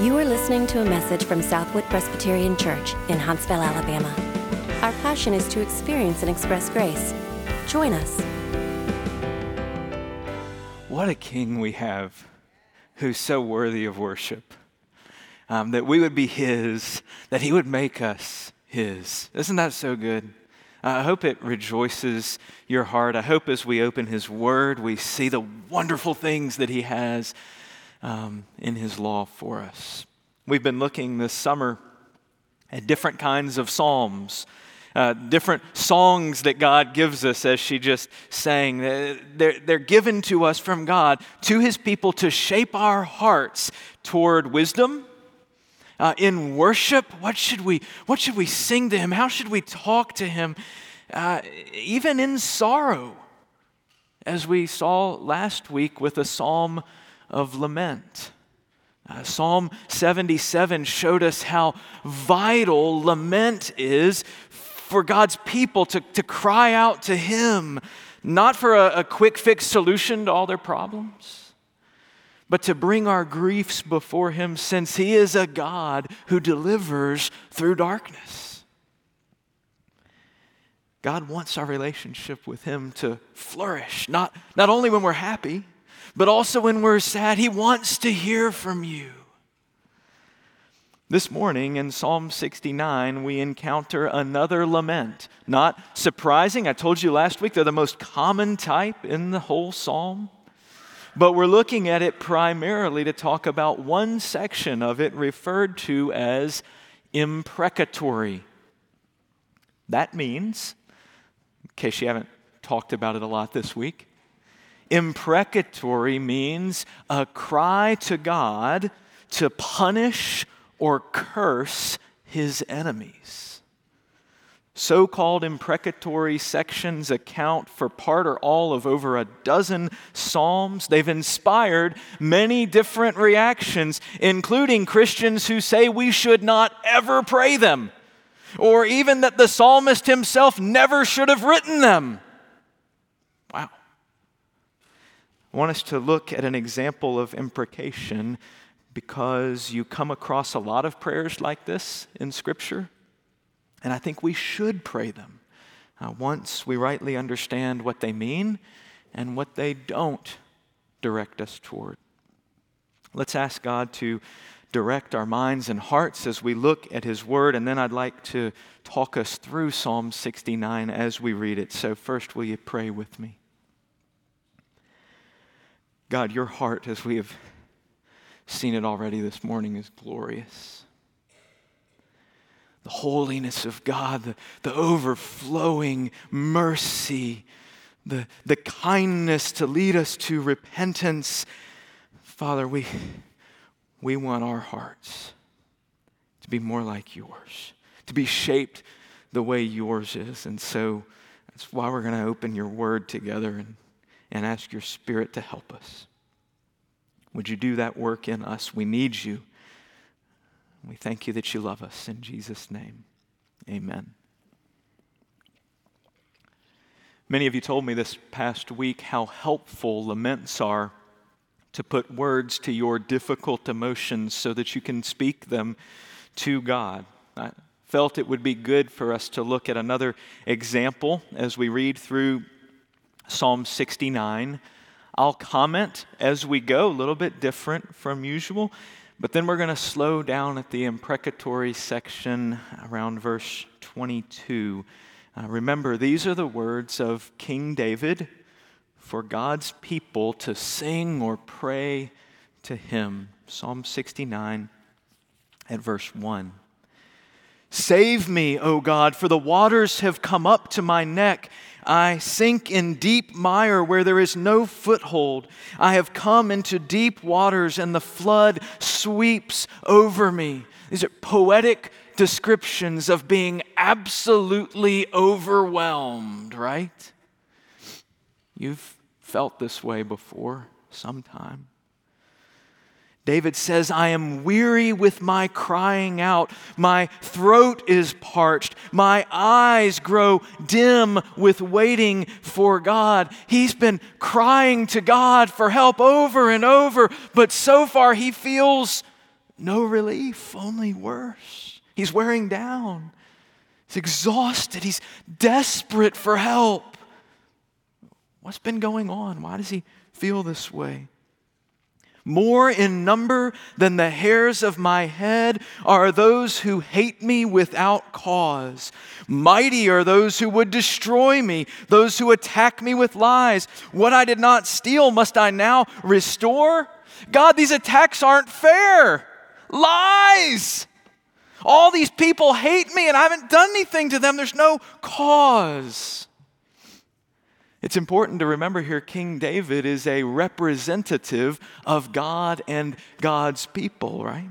You are listening to a message from Southwood Presbyterian Church in Huntsville, Alabama. Our passion is to experience and express grace. Join us. What a king we have who's so worthy of worship. Um, that we would be his, that he would make us his. Isn't that so good? I hope it rejoices your heart. I hope as we open His Word, we see the wonderful things that He has um, in His law for us. We've been looking this summer at different kinds of Psalms. Uh, different songs that God gives us, as she just sang. Uh, they're, they're given to us from God to His people to shape our hearts toward wisdom, uh, in worship, what should we what should we sing to Him? How should we talk to Him? Uh, even in sorrow, as we saw last week with a psalm of lament. Uh, psalm 77 showed us how vital lament is for God's people to, to cry out to Him, not for a, a quick fix solution to all their problems but to bring our griefs before Him since He is a God who delivers through darkness. God wants our relationship with Him to flourish, not, not only when we're happy, but also when we're sad. He wants to hear from you. This morning in Psalm 69, we encounter another lament. Not surprising, I told you last week they're the most common type in the whole psalm. But we're looking at it primarily to talk about one section of it referred to as imprecatory. That means, in case you haven't talked about it a lot this week, imprecatory means a cry to God to punish or curse his enemies. So called imprecatory sections account for part or all of over a dozen Psalms. They've inspired many different reactions, including Christians who say we should not ever pray them, or even that the psalmist himself never should have written them. I want us to look at an example of imprecation because you come across a lot of prayers like this in Scripture. And I think we should pray them uh, once we rightly understand what they mean and what they don't direct us toward. Let's ask God to direct our minds and hearts as we look at His Word, and then I'd like to talk us through Psalm 69 as we read it. So, first, will you pray with me? God, your heart, as we have seen it already this morning, is glorious the holiness of God, the, the overflowing mercy, the, the kindness to lead us to repentance. Father, we, we want our hearts to be more like yours, to be shaped the way yours is. And so that's why we're going to open your word together and, and ask your spirit to help us. Would you do that work in us? We need you. We thank you that you love us. In Jesus' name, amen. Many of you told me this past week how helpful laments are to put words to your difficult emotions so that you can speak them to God. I felt it would be good for us to look at another example as we read through Psalm 69. I'll comment as we go, a little bit different from usual. But then we're going to slow down at the imprecatory section around verse 22. Uh, remember, these are the words of King David for God's people to sing or pray to him. Psalm 69 at verse 1. Save me, O God, for the waters have come up to my neck. I sink in deep mire where there is no foothold. I have come into deep waters, and the flood sweeps over me. These are poetic descriptions of being absolutely overwhelmed, right? You've felt this way before sometime. David says, I am weary with my crying out. My throat is parched. My eyes grow dim with waiting for God. He's been crying to God for help over and over, but so far he feels no relief, only worse. He's wearing down. He's exhausted. He's desperate for help. What's been going on? Why does he feel this way? More in number than the hairs of my head are those who hate me without cause. Mighty are those who would destroy me, those who attack me with lies. What I did not steal, must I now restore? God, these attacks aren't fair. Lies. All these people hate me and I haven't done anything to them. There's no cause. It's important to remember here King David is a representative of God and God's people, right?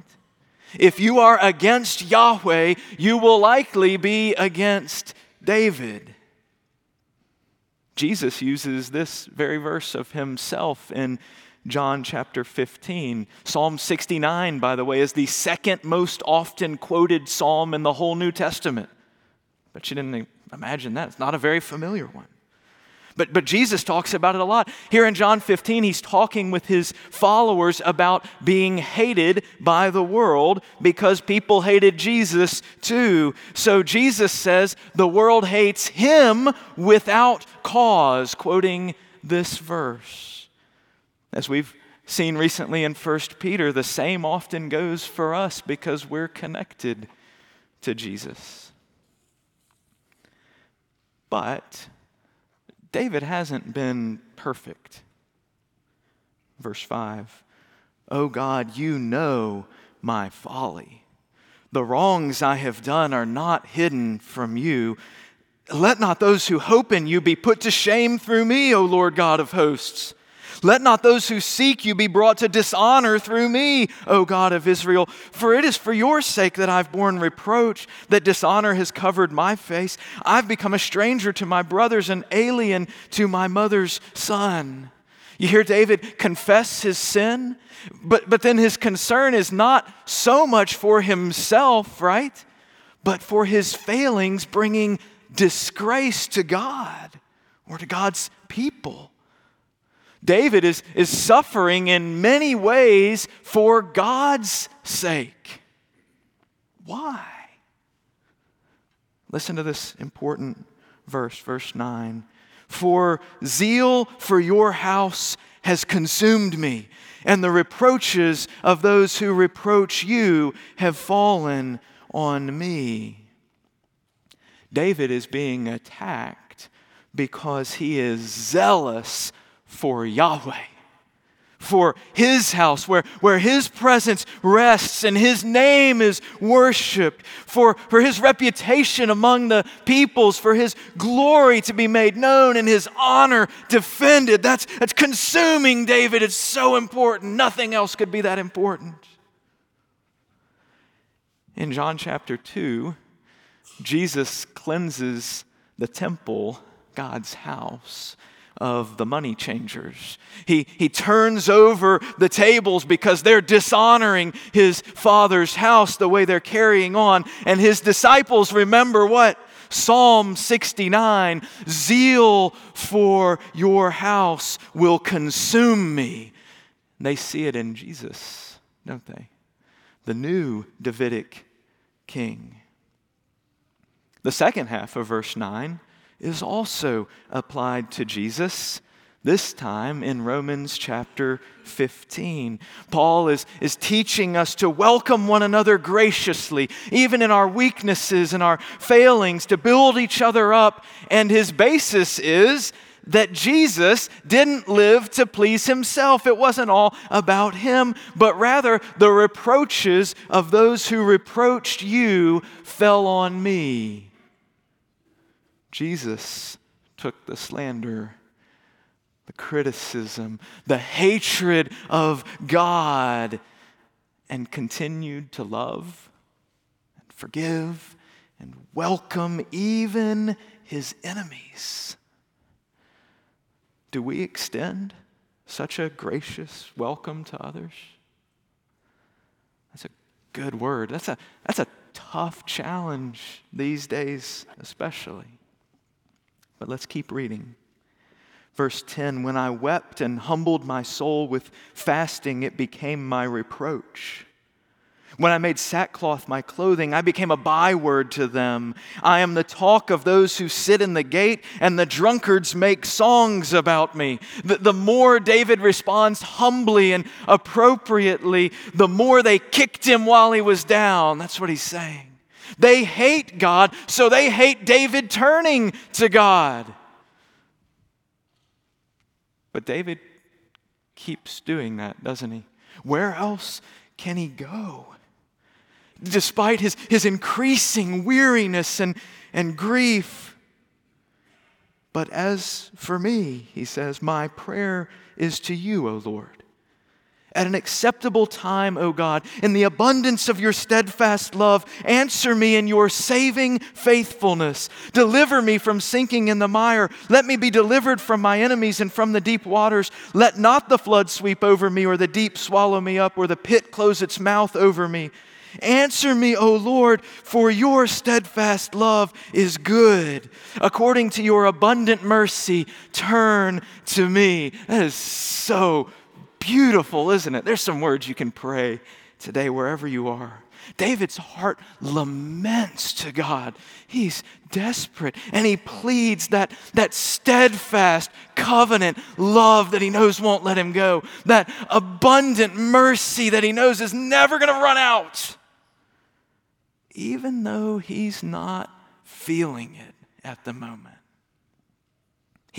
If you are against Yahweh, you will likely be against David. Jesus uses this very verse of himself in John chapter 15. Psalm 69, by the way, is the second most often quoted psalm in the whole New Testament. But you didn't imagine that. It's not a very familiar one. But, but Jesus talks about it a lot. Here in John 15, he's talking with his followers about being hated by the world because people hated Jesus too. So Jesus says the world hates him without cause, quoting this verse. As we've seen recently in 1 Peter, the same often goes for us because we're connected to Jesus. But David hasn't been perfect. Verse 5 Oh God, you know my folly. The wrongs I have done are not hidden from you. Let not those who hope in you be put to shame through me, O Lord God of hosts. Let not those who seek you be brought to dishonor through me, O God of Israel. For it is for your sake that I've borne reproach, that dishonor has covered my face. I've become a stranger to my brothers, an alien to my mother's son. You hear David confess his sin, but, but then his concern is not so much for himself, right? But for his failings bringing disgrace to God or to God's people. David is, is suffering in many ways for God's sake. Why? Listen to this important verse, verse 9. For zeal for your house has consumed me, and the reproaches of those who reproach you have fallen on me. David is being attacked because he is zealous for Yahweh, for His house, where, where His presence rests and His name is worshiped, for, for His reputation among the peoples, for His glory to be made known and His honor defended. That's, that's consuming David. It's so important. Nothing else could be that important. In John chapter 2, Jesus cleanses the temple, God's house of the money changers. He, he turns over the tables because they're dishonoring his father's house the way they're carrying on. And his disciples remember what? Psalm 69 Zeal for your house will consume me. They see it in Jesus, don't they? The new Davidic king. The second half of verse 9 is also applied to Jesus this time in Romans chapter 15. Paul is, is teaching us to welcome one another graciously, even in our weaknesses and our failings, to build each other up. And his basis is that Jesus didn't live to please himself. It wasn't all about him, but rather the reproaches of those who reproached you fell on me. Jesus took the slander, the criticism, the hatred of God, and continued to love and forgive and welcome even his enemies. Do we extend such a gracious welcome to others? That's a good word. That's a, that's a tough challenge these days, especially. But let's keep reading. Verse 10 When I wept and humbled my soul with fasting, it became my reproach. When I made sackcloth my clothing, I became a byword to them. I am the talk of those who sit in the gate, and the drunkards make songs about me. The, the more David responds humbly and appropriately, the more they kicked him while he was down. That's what he's saying. They hate God, so they hate David turning to God. But David keeps doing that, doesn't he? Where else can he go? despite his, his increasing weariness and, and grief. But as for me, he says, my prayer is to you, O Lord. At an acceptable time, O God, in the abundance of your steadfast love, answer me in your saving faithfulness. Deliver me from sinking in the mire. Let me be delivered from my enemies and from the deep waters. Let not the flood sweep over me, or the deep swallow me up, or the pit close its mouth over me. Answer me, O Lord, for your steadfast love is good. According to your abundant mercy, turn to me. That is so beautiful, isn't it? There's some words you can pray today, wherever you are. David's heart laments to God. He's desperate and he pleads that, that steadfast covenant love that he knows won't let him go, that abundant mercy that he knows is never going to run out even though he's not feeling it at the moment.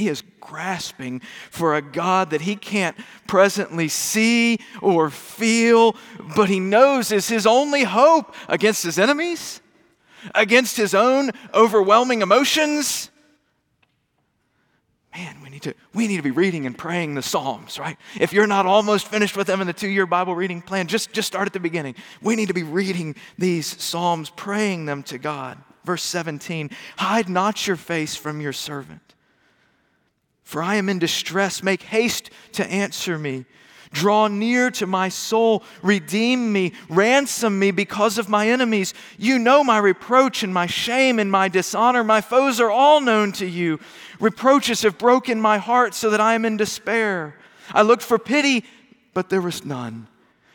He is grasping for a God that he can't presently see or feel, but he knows is his only hope against his enemies, against his own overwhelming emotions, man, we need to we need to be reading and praying the Psalms, right? If you're not almost finished with them in the two-year Bible reading plan, just, just start at the beginning. We need to be reading these Psalms, praying them to God. Verse 17, hide not your face from your servant. For I am in distress. Make haste to answer me. Draw near to my soul, redeem me, ransom me because of my enemies. You know my reproach and my shame and my dishonor. My foes are all known to you. Reproaches have broken my heart so that I am in despair. I looked for pity, but there was none,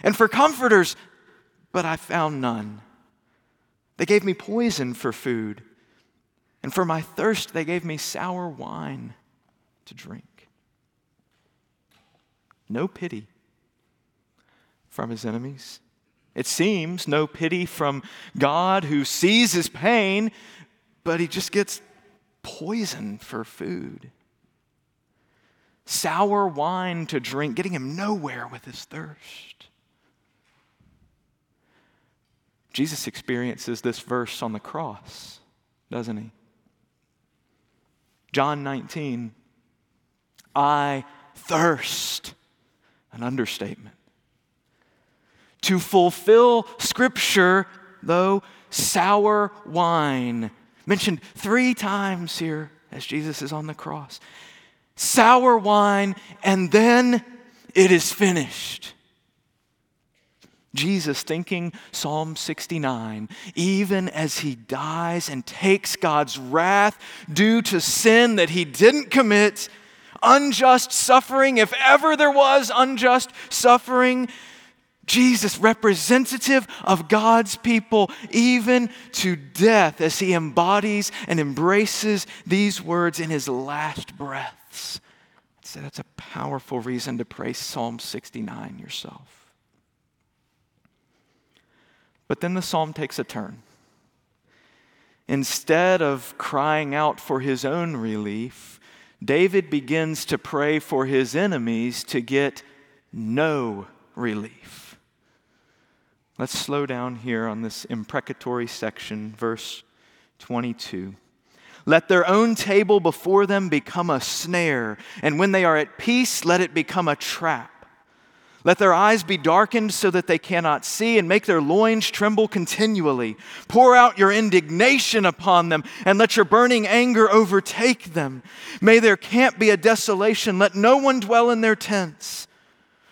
and for comforters, but I found none. They gave me poison for food, and for my thirst, they gave me sour wine to drink no pity from his enemies. It seems no pity from God who sees his pain, but he just gets poison for food. Sour wine to drink, getting him nowhere with his thirst. Jesus experiences this verse on the cross, doesn't he? John 19, I thirst an understatement. To fulfill Scripture, though, sour wine, mentioned three times here as Jesus is on the cross. Sour wine, and then it is finished. Jesus thinking Psalm 69, even as he dies and takes God's wrath due to sin that he didn't commit unjust suffering, if ever there was unjust suffering, Jesus, representative of God's people, even to death, as he embodies and embraces these words in his last breaths. So that's a powerful reason to pray Psalm 69 yourself. But then the psalm takes a turn. Instead of crying out for his own relief, David begins to pray for his enemies to get no relief. Let's slow down here on this imprecatory section, verse 22. Let their own table before them become a snare, and when they are at peace, let it become a trap. Let their eyes be darkened so that they cannot see, and make their loins tremble continually. Pour out your indignation upon them, and let your burning anger overtake them. May their camp be a desolation. Let no one dwell in their tents.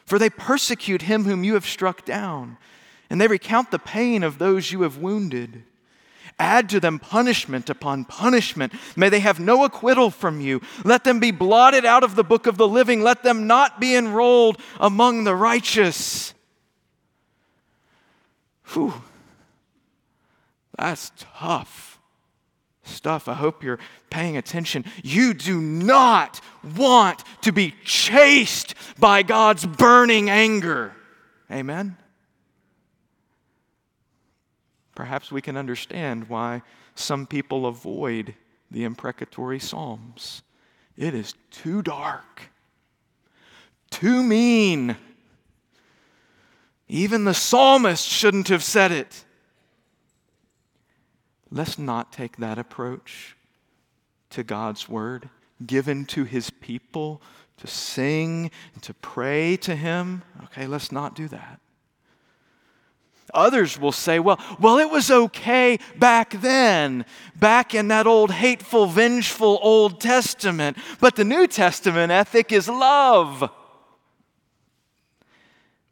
For they persecute him whom you have struck down, and they recount the pain of those you have wounded. Add to them punishment upon punishment. May they have no acquittal from you. Let them be blotted out of the book of the living. Let them not be enrolled among the righteous. Whew. That's tough stuff. I hope you're paying attention. You do not want to be chased by God's burning anger. Amen? Perhaps we can understand why some people avoid the imprecatory Psalms. It is too dark, too mean. Even the psalmist shouldn't have said it. Let's not take that approach to God's word given to his people to sing and to pray to him. Okay, let's not do that. Others will say, well, well, it was okay back then, back in that old hateful, vengeful Old Testament, but the New Testament ethic is love.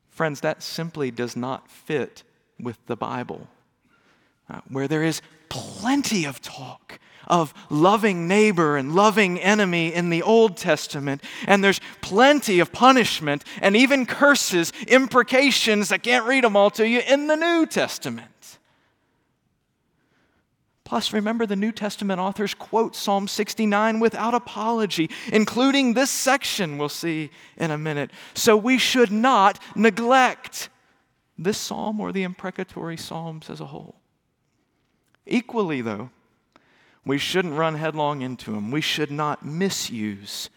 Friends, that simply does not fit with the Bible, uh, where there is plenty of talk of loving neighbor and loving enemy in the Old Testament, and there's plenty of punishment and even curses, imprecations, I can't read them all to you, in the New Testament. Plus, remember the New Testament authors quote Psalm 69 without apology, including this section we'll see in a minute. So we should not neglect this psalm or the imprecatory psalms as a whole. Equally, though, we shouldn't run headlong into them. We should not misuse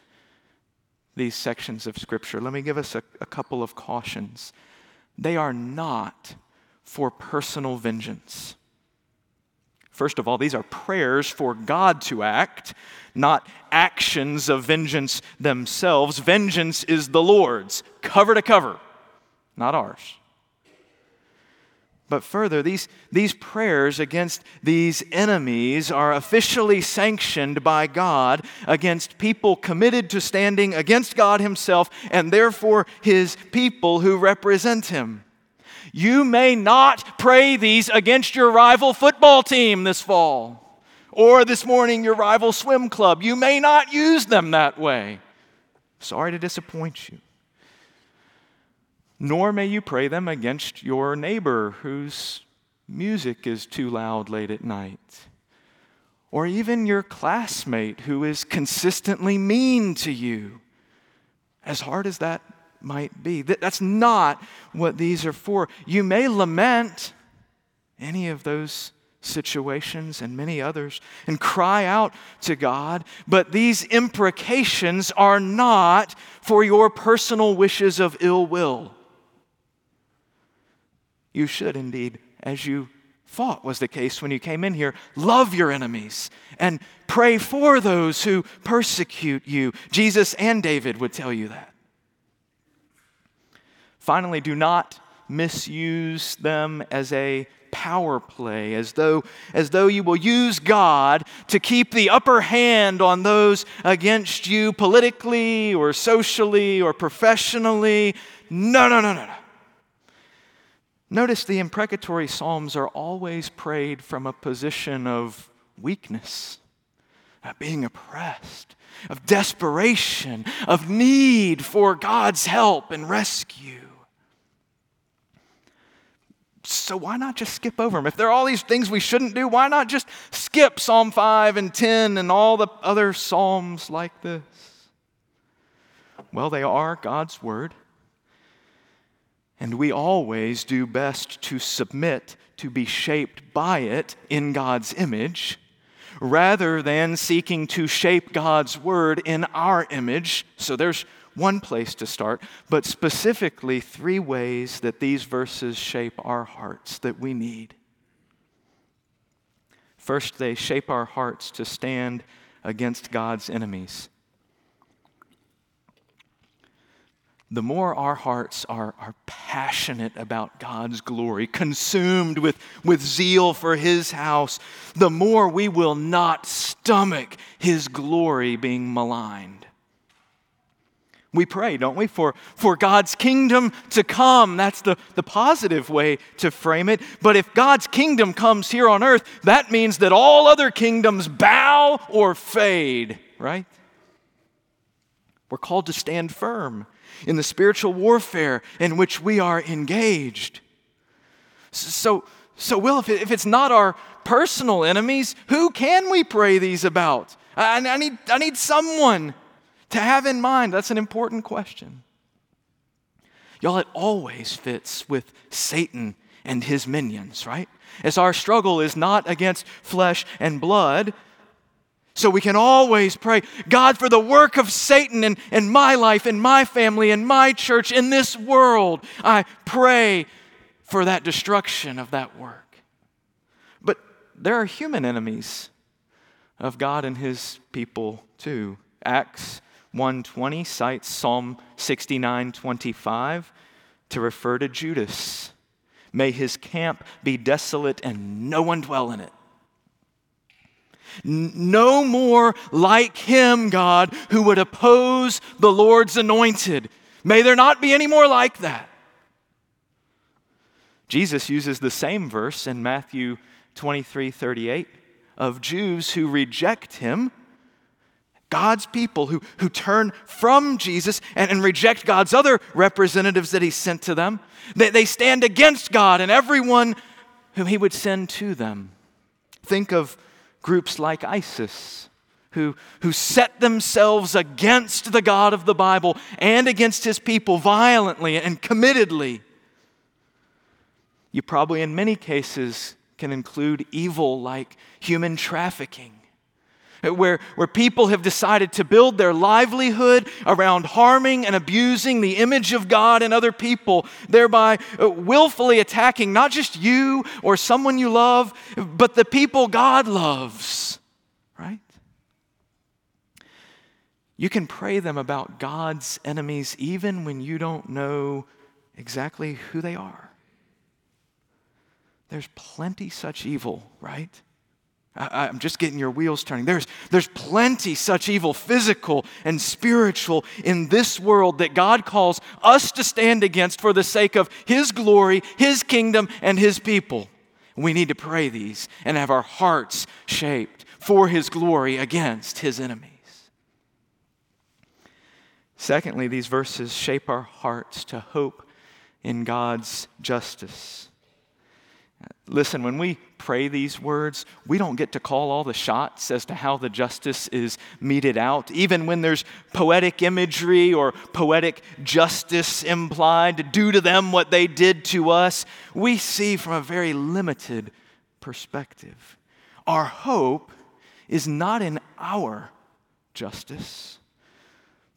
these sections of Scripture. Let me give us a, a couple of cautions. They are not for personal vengeance. First of all, these are prayers for God to act, not actions of vengeance themselves. Vengeance is the Lord's, cover to cover, not ours. But further, these, these prayers against these enemies are officially sanctioned by God against people committed to standing against God Himself and therefore His people who represent Him. You may not pray these against your rival football team this fall or this morning your rival swim club. You may not use them that way. Sorry to disappoint you nor may you pray them against your neighbor whose music is too loud late at night, or even your classmate who is consistently mean to you. As hard as that might be, that's not what these are for. You may lament any of those situations and many others and cry out to God, but these imprecations are not for your personal wishes of ill will you should indeed, as you thought was the case when you came in here, love your enemies and pray for those who persecute you. Jesus and David would tell you that. Finally, do not misuse them as a power play as though as though you will use God to keep the upper hand on those against you politically or socially or professionally no no no no no Notice the imprecatory psalms are always prayed from a position of weakness, of being oppressed, of desperation, of need for God's help and rescue. So, why not just skip over them? If there are all these things we shouldn't do, why not just skip Psalm 5 and 10 and all the other Psalms like this? Well, they are God's Word. And we always do best to submit to be shaped by it in God's image rather than seeking to shape God's word in our image. So there's one place to start, but specifically three ways that these verses shape our hearts that we need. First, they shape our hearts to stand against God's enemies. The more our hearts are, are passionate about God's glory, consumed with, with zeal for His house, the more we will not stomach His glory being maligned. We pray, don't we, for, for God's kingdom to come. That's the, the positive way to frame it. But if God's kingdom comes here on earth, that means that all other kingdoms bow or fade, right? We're called to stand firm in the spiritual warfare in which we are engaged. So, so Will, if, it, if it's not our personal enemies, who can we pray these about? I, I, need, I need someone to have in mind. That's an important question. Y'all, it always fits with Satan and his minions, right? As our struggle is not against flesh and blood, so we can always pray, God, for the work of Satan in, in my life, in my family, in my church, in this world. I pray for that destruction of that work. But there are human enemies of God and his people too. Acts 120 cites Psalm 69:25 to refer to Judas. May his camp be desolate and no one dwell in it. No more like him, God, who would oppose the Lord's anointed. May there not be any more like that. Jesus uses the same verse in Matthew 23 38 of Jews who reject him, God's people who, who turn from Jesus and, and reject God's other representatives that he sent to them. They, they stand against God and everyone whom he would send to them. Think of groups like ISIS, who, who set themselves against the God of the Bible and against his people violently and committedly. You probably, in many cases, can include evil like human trafficking where, where people have decided to build their livelihood around harming and abusing the image of God and other people, thereby uh, willfully attacking not just you or someone you love, but the people God loves, right? You can pray them about God's enemies even when you don't know exactly who they are. There's plenty such evil, right? I, am just getting your wheels turning. There's, there's plenty such evil, physical and spiritual, in this world that God calls us to stand against for the sake of His glory, His kingdom, and His people. We need to pray these and have our hearts shaped for His glory against His enemies. Secondly, these verses shape our hearts to hope in God's justice. Listen, when we pray these words, we don't get to call all the shots as to how the justice is meted out. Even when there's poetic imagery or poetic justice implied to do to them what they did to us, we see from a very limited perspective. Our hope is not in our justice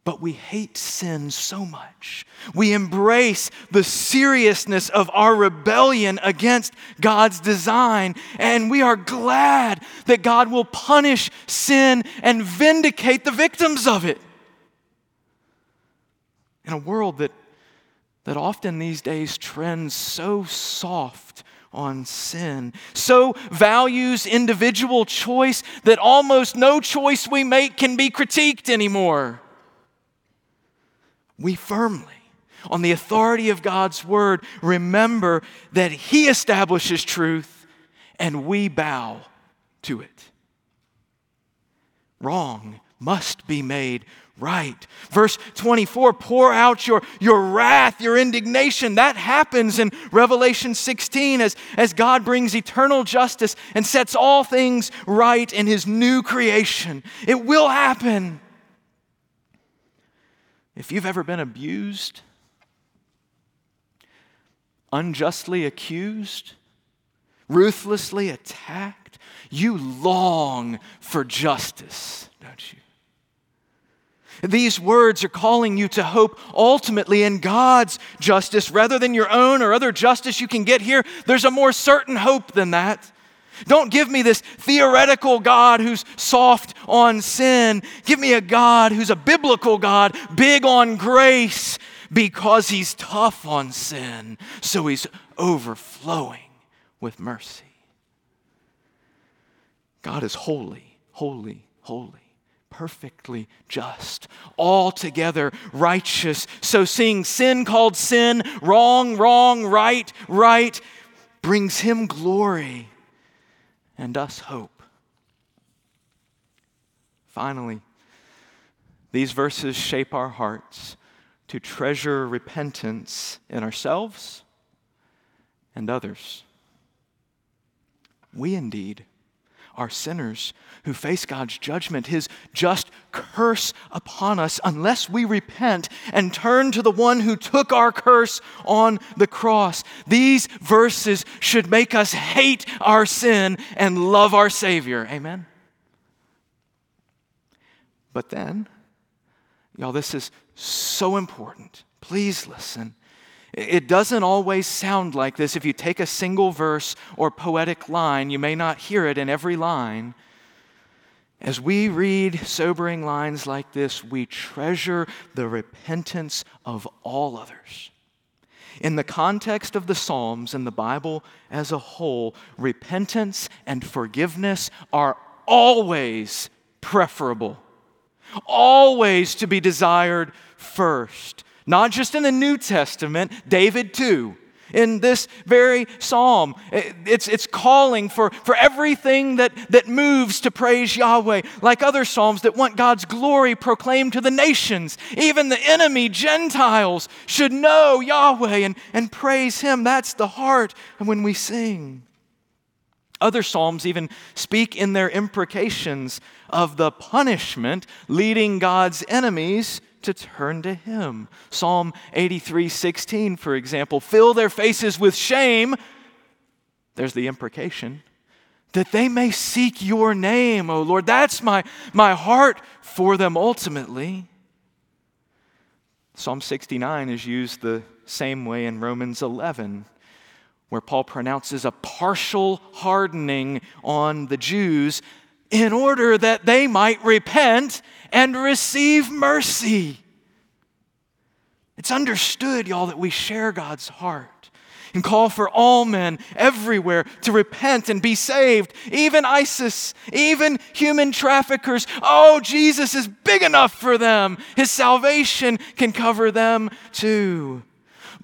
but we hate sin so much. We embrace the seriousness of our rebellion against God's design, and we are glad that God will punish sin and vindicate the victims of it. In a world that, that often these days trends so soft on sin, so values individual choice that almost no choice we make can be critiqued anymore we firmly, on the authority of God's word, remember that He establishes truth and we bow to it. Wrong must be made right. Verse 24 pour out your, your wrath, your indignation. That happens in Revelation 16 as, as God brings eternal justice and sets all things right in His new creation. It will happen. If you've ever been abused, unjustly accused, ruthlessly attacked, you long for justice, don't you? These words are calling you to hope ultimately in God's justice rather than your own or other justice you can get here. There's a more certain hope than that. Don't give me this theoretical God who's soft on sin. Give me a God who's a biblical God, big on grace, because he's tough on sin, so he's overflowing with mercy. God is holy, holy, holy perfectly just, altogether righteous. So seeing sin called sin, wrong, wrong, right, right, brings him glory and us hope. Finally, these verses shape our hearts to treasure repentance in ourselves and others. We indeed are sinners who face God's judgment, his just curse upon us, unless we repent and turn to the one who took our curse on the cross. These verses should make us hate our sin and love our Savior. Amen? But then, y'all, this is so important. Please listen. It doesn't always sound like this. If you take a single verse or poetic line, you may not hear it in every line. As we read sobering lines like this, we treasure the repentance of all others. In the context of the Psalms and the Bible as a whole, repentance and forgiveness are always preferable, always to be desired first. Not just in the New Testament, David too. In this very psalm, it's, it's calling for, for everything that, that moves to praise Yahweh, like other psalms that want God's glory proclaimed to the nations. Even the enemy, Gentiles, should know Yahweh and, and praise Him. That's the heart when we sing. Other Psalms even speak in their imprecations of the punishment leading God's enemies to turn to him. Psalm 83 16, for example, fill their faces with shame. There's the imprecation that they may seek your name, O Lord. That's my, my heart for them ultimately. Psalm 69 is used the same way in Romans 11, where Paul pronounces a partial hardening on the Jews in order that they might repent and receive mercy. It's understood, y'all, that we share God's heart and call for all men everywhere to repent and be saved, even ISIS, even human traffickers. Oh, Jesus is big enough for them. His salvation can cover them too.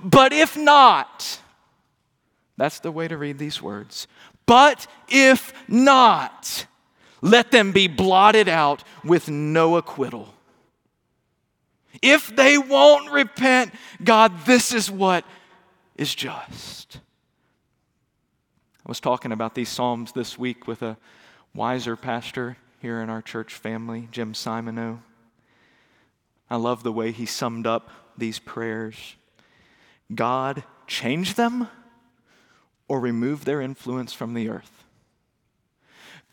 But if not, that's the way to read these words. But if not, let them be blotted out with no acquittal. If they won't repent, God, this is what is just. I was talking about these Psalms this week with a wiser pastor here in our church family, Jim Simoneau. I love the way he summed up these prayers God, change them or remove their influence from the earth.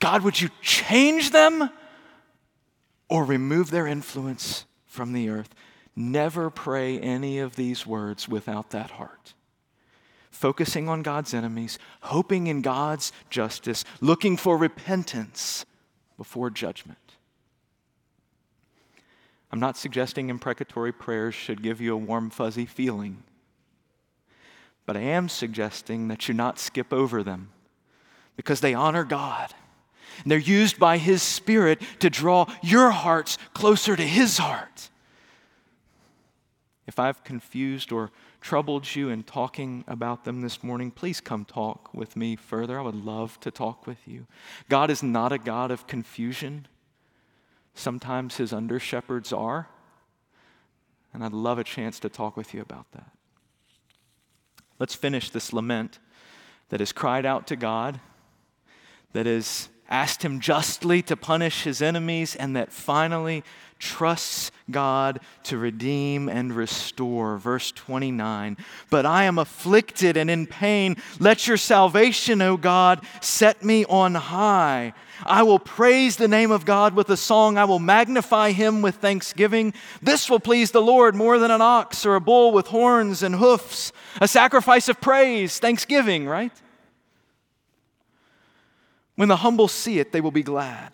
God, would you change them or remove their influence from the earth? Never pray any of these words without that heart. Focusing on God's enemies, hoping in God's justice, looking for repentance before judgment. I'm not suggesting imprecatory prayers should give you a warm, fuzzy feeling, but I am suggesting that you not skip over them because they honor God and they're used by His Spirit to draw your hearts closer to His heart. If I've confused or troubled you in talking about them this morning, please come talk with me further. I would love to talk with you. God is not a God of confusion. Sometimes his under shepherds are. And I'd love a chance to talk with you about that. Let's finish this lament that has cried out to God, that is asked him justly to punish his enemies, and that finally trusts God to redeem and restore. Verse 29 But I am afflicted and in pain. Let your salvation, O God, set me on high. I will praise the name of God with a song. I will magnify him with thanksgiving. This will please the Lord more than an ox or a bull with horns and hoofs, a sacrifice of praise, thanksgiving, right? When the humble see it, they will be glad.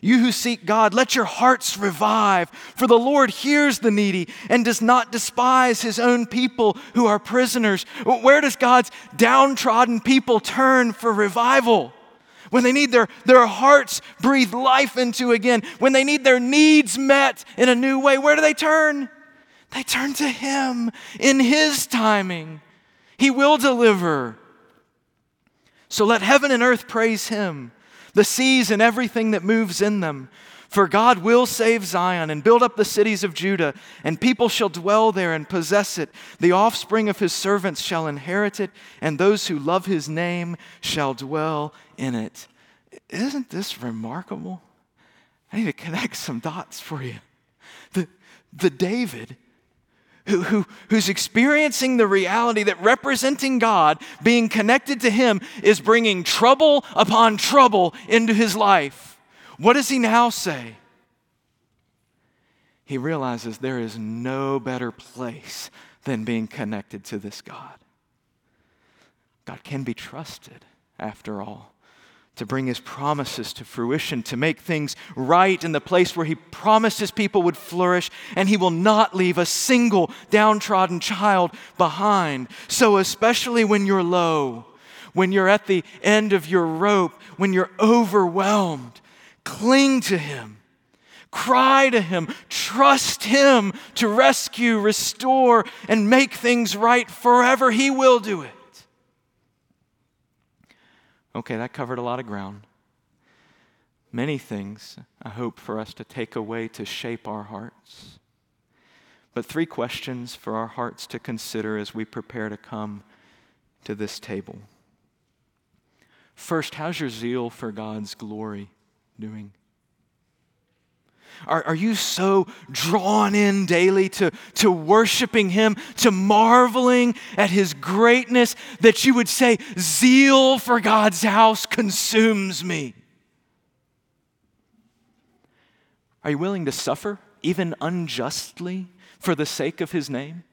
You who seek God, let your hearts revive, for the Lord hears the needy and does not despise his own people who are prisoners. Where does God's downtrodden people turn for revival? When they need their, their hearts breathed life into again, when they need their needs met in a new way, where do they turn? They turn to Him in His timing. He will deliver. So let heaven and earth praise him, the seas and everything that moves in them. For God will save Zion and build up the cities of Judah, and people shall dwell there and possess it. The offspring of his servants shall inherit it, and those who love his name shall dwell in it. Isn't this remarkable? I need to connect some dots for you. The, the David who, who, who's experiencing the reality that representing God, being connected to him, is bringing trouble upon trouble into his life what does he now say? He realizes there is no better place than being connected to this God. God can be trusted, after all, to bring his promises to fruition, to make things right in the place where he promised his people would flourish, and he will not leave a single downtrodden child behind. So, especially when you're low, when you're at the end of your rope, when you're overwhelmed, Cling to Him. Cry to Him. Trust Him to rescue, restore, and make things right forever. He will do it. Okay, that covered a lot of ground. Many things, I hope, for us to take away to shape our hearts. But three questions for our hearts to consider as we prepare to come to this table. First, how's your zeal for God's glory? doing? Are, are you so drawn in daily to, to worshiping Him, to marveling at His greatness, that you would say, Zeal for God's house consumes me? Are you willing to suffer, even unjustly, for the sake of His name?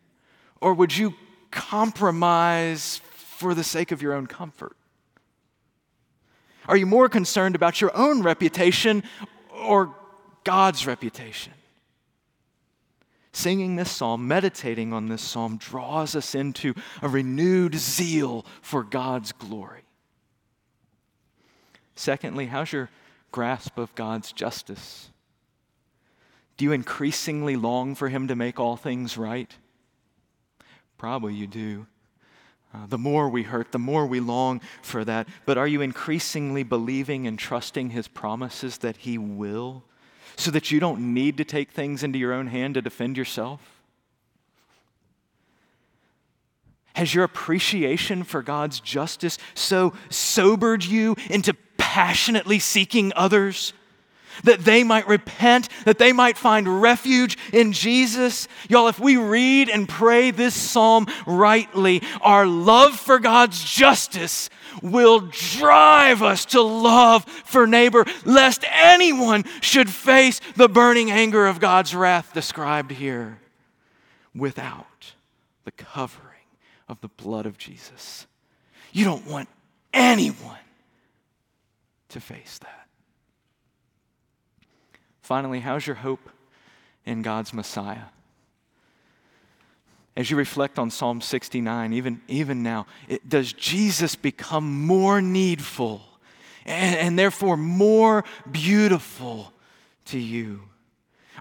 Or would you compromise for the sake of your own comfort? Are you more concerned about your own reputation or God's reputation? Singing this psalm, meditating on this psalm, draws us into a renewed zeal for God's glory. Secondly, how's your grasp of God's justice? Do you increasingly long for Him to make all things right? Probably you do. Uh, the more we hurt, the more we long for that. But are you increasingly believing and trusting His promises that He will, so that you don't need to take things into your own hand to defend yourself? Has your appreciation for God's justice so sobered you into passionately seeking others that they might repent, that they might find refuge in Jesus. Y'all, if we read and pray this psalm rightly, our love for God's justice will drive us to love for neighbor, lest anyone should face the burning anger of God's wrath described here without the covering of the blood of Jesus. You don't want anyone to face that. Finally, how's your hope in God's Messiah? As you reflect on Psalm 69, even, even now, it, does Jesus become more needful and, and therefore more beautiful to you?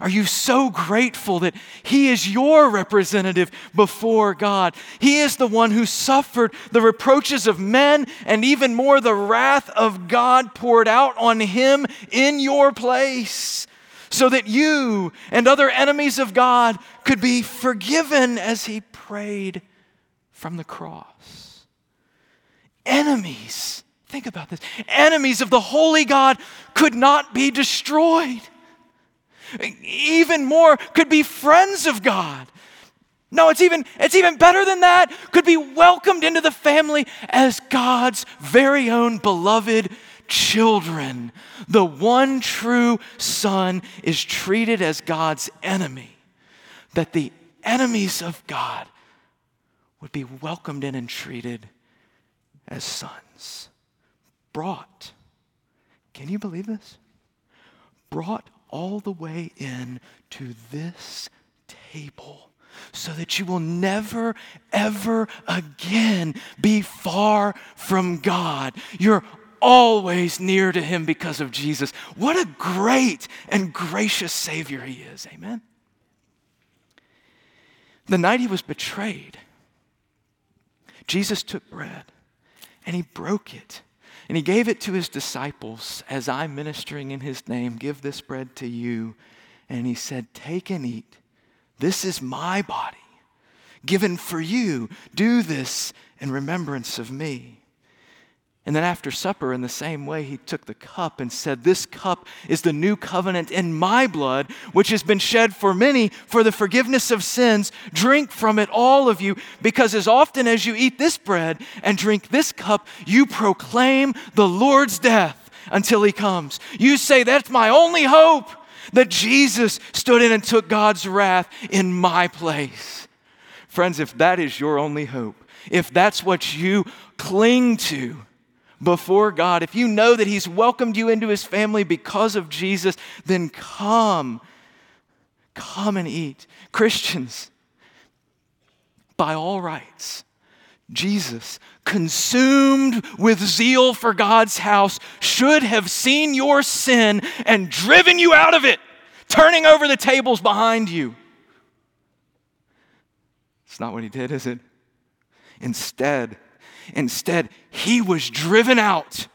Are you so grateful that He is your representative before God? He is the one who suffered the reproaches of men and even more the wrath of God poured out on Him in your place so that you and other enemies of God could be forgiven as he prayed from the cross. Enemies, think about this enemies of the holy God could not be destroyed. Even more, could be friends of God. No, it's even, it's even better than that. Could be welcomed into the family as God's very own beloved children. The one true Son is treated as God's enemy, that the enemies of God would be welcomed in and treated as sons. Brought, can you believe this? Brought all the way in to this table so that you will never, ever again be far from God. You're always near to him because of Jesus. What a great and gracious Savior he is. Amen. The night he was betrayed, Jesus took bread and he broke it And he gave it to his disciples as I'm ministering in his name. Give this bread to you. And he said, Take and eat. This is my body given for you. Do this in remembrance of me. And then after supper, in the same way, he took the cup and said, This cup is the new covenant in my blood, which has been shed for many for the forgiveness of sins. Drink from it, all of you, because as often as you eat this bread and drink this cup, you proclaim the Lord's death until he comes. You say, That's my only hope, that Jesus stood in and took God's wrath in my place. Friends, if that is your only hope, if that's what you cling to before God, if you know that He's welcomed you into His family because of Jesus, then come. Come and eat. Christians, by all rights, Jesus, consumed with zeal for God's house, should have seen your sin and driven you out of it, turning over the tables behind you. It's not what he did, is it? Instead, instead, he was driven out,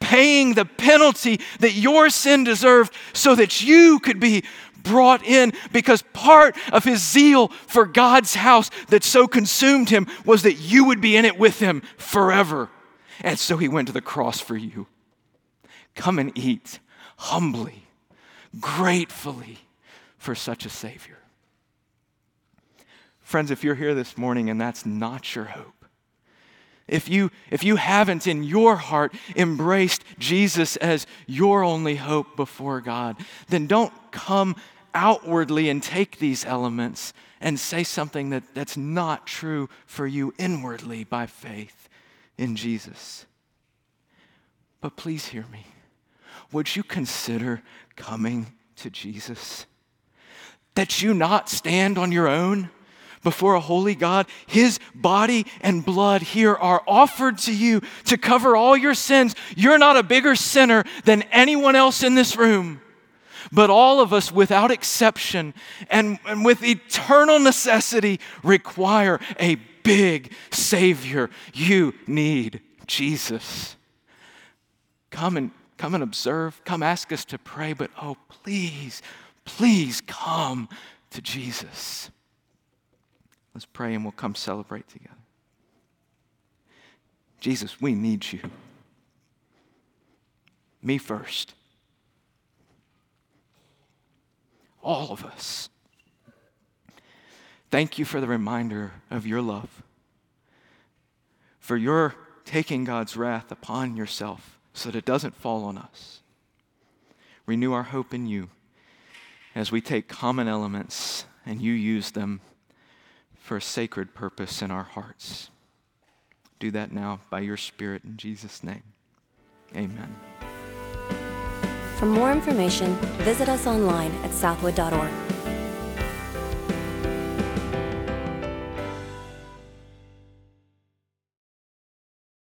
paying the penalty that your sin deserved so that you could be brought in because part of his zeal for God's house that so consumed him was that you would be in it with him forever. And so he went to the cross for you. Come and eat humbly, gratefully for such a Savior. Friends, if you're here this morning and that's not your hope, if you, if you haven't in your heart embraced Jesus as your only hope before God, then don't come outwardly and take these elements and say something that, that's not true for you inwardly by faith in Jesus. But please hear me. Would you consider coming to Jesus? That you not stand on your own? Before a holy God. His body and blood here are offered to you to cover all your sins. You're not a bigger sinner than anyone else in this room. But all of us, without exception and, and with eternal necessity, require a big Savior. You need Jesus. Come and come and observe. Come ask us to pray, but oh, please, please come to Jesus. Let's pray and we'll come celebrate together. Jesus, we need you. Me first. All of us. Thank you for the reminder of your love, for your taking God's wrath upon yourself so that it doesn't fall on us. Renew our hope in you as we take common elements and you use them for a sacred purpose in our hearts. Do that now by your Spirit in Jesus' name. Amen. For more information, visit us online at southwood.org.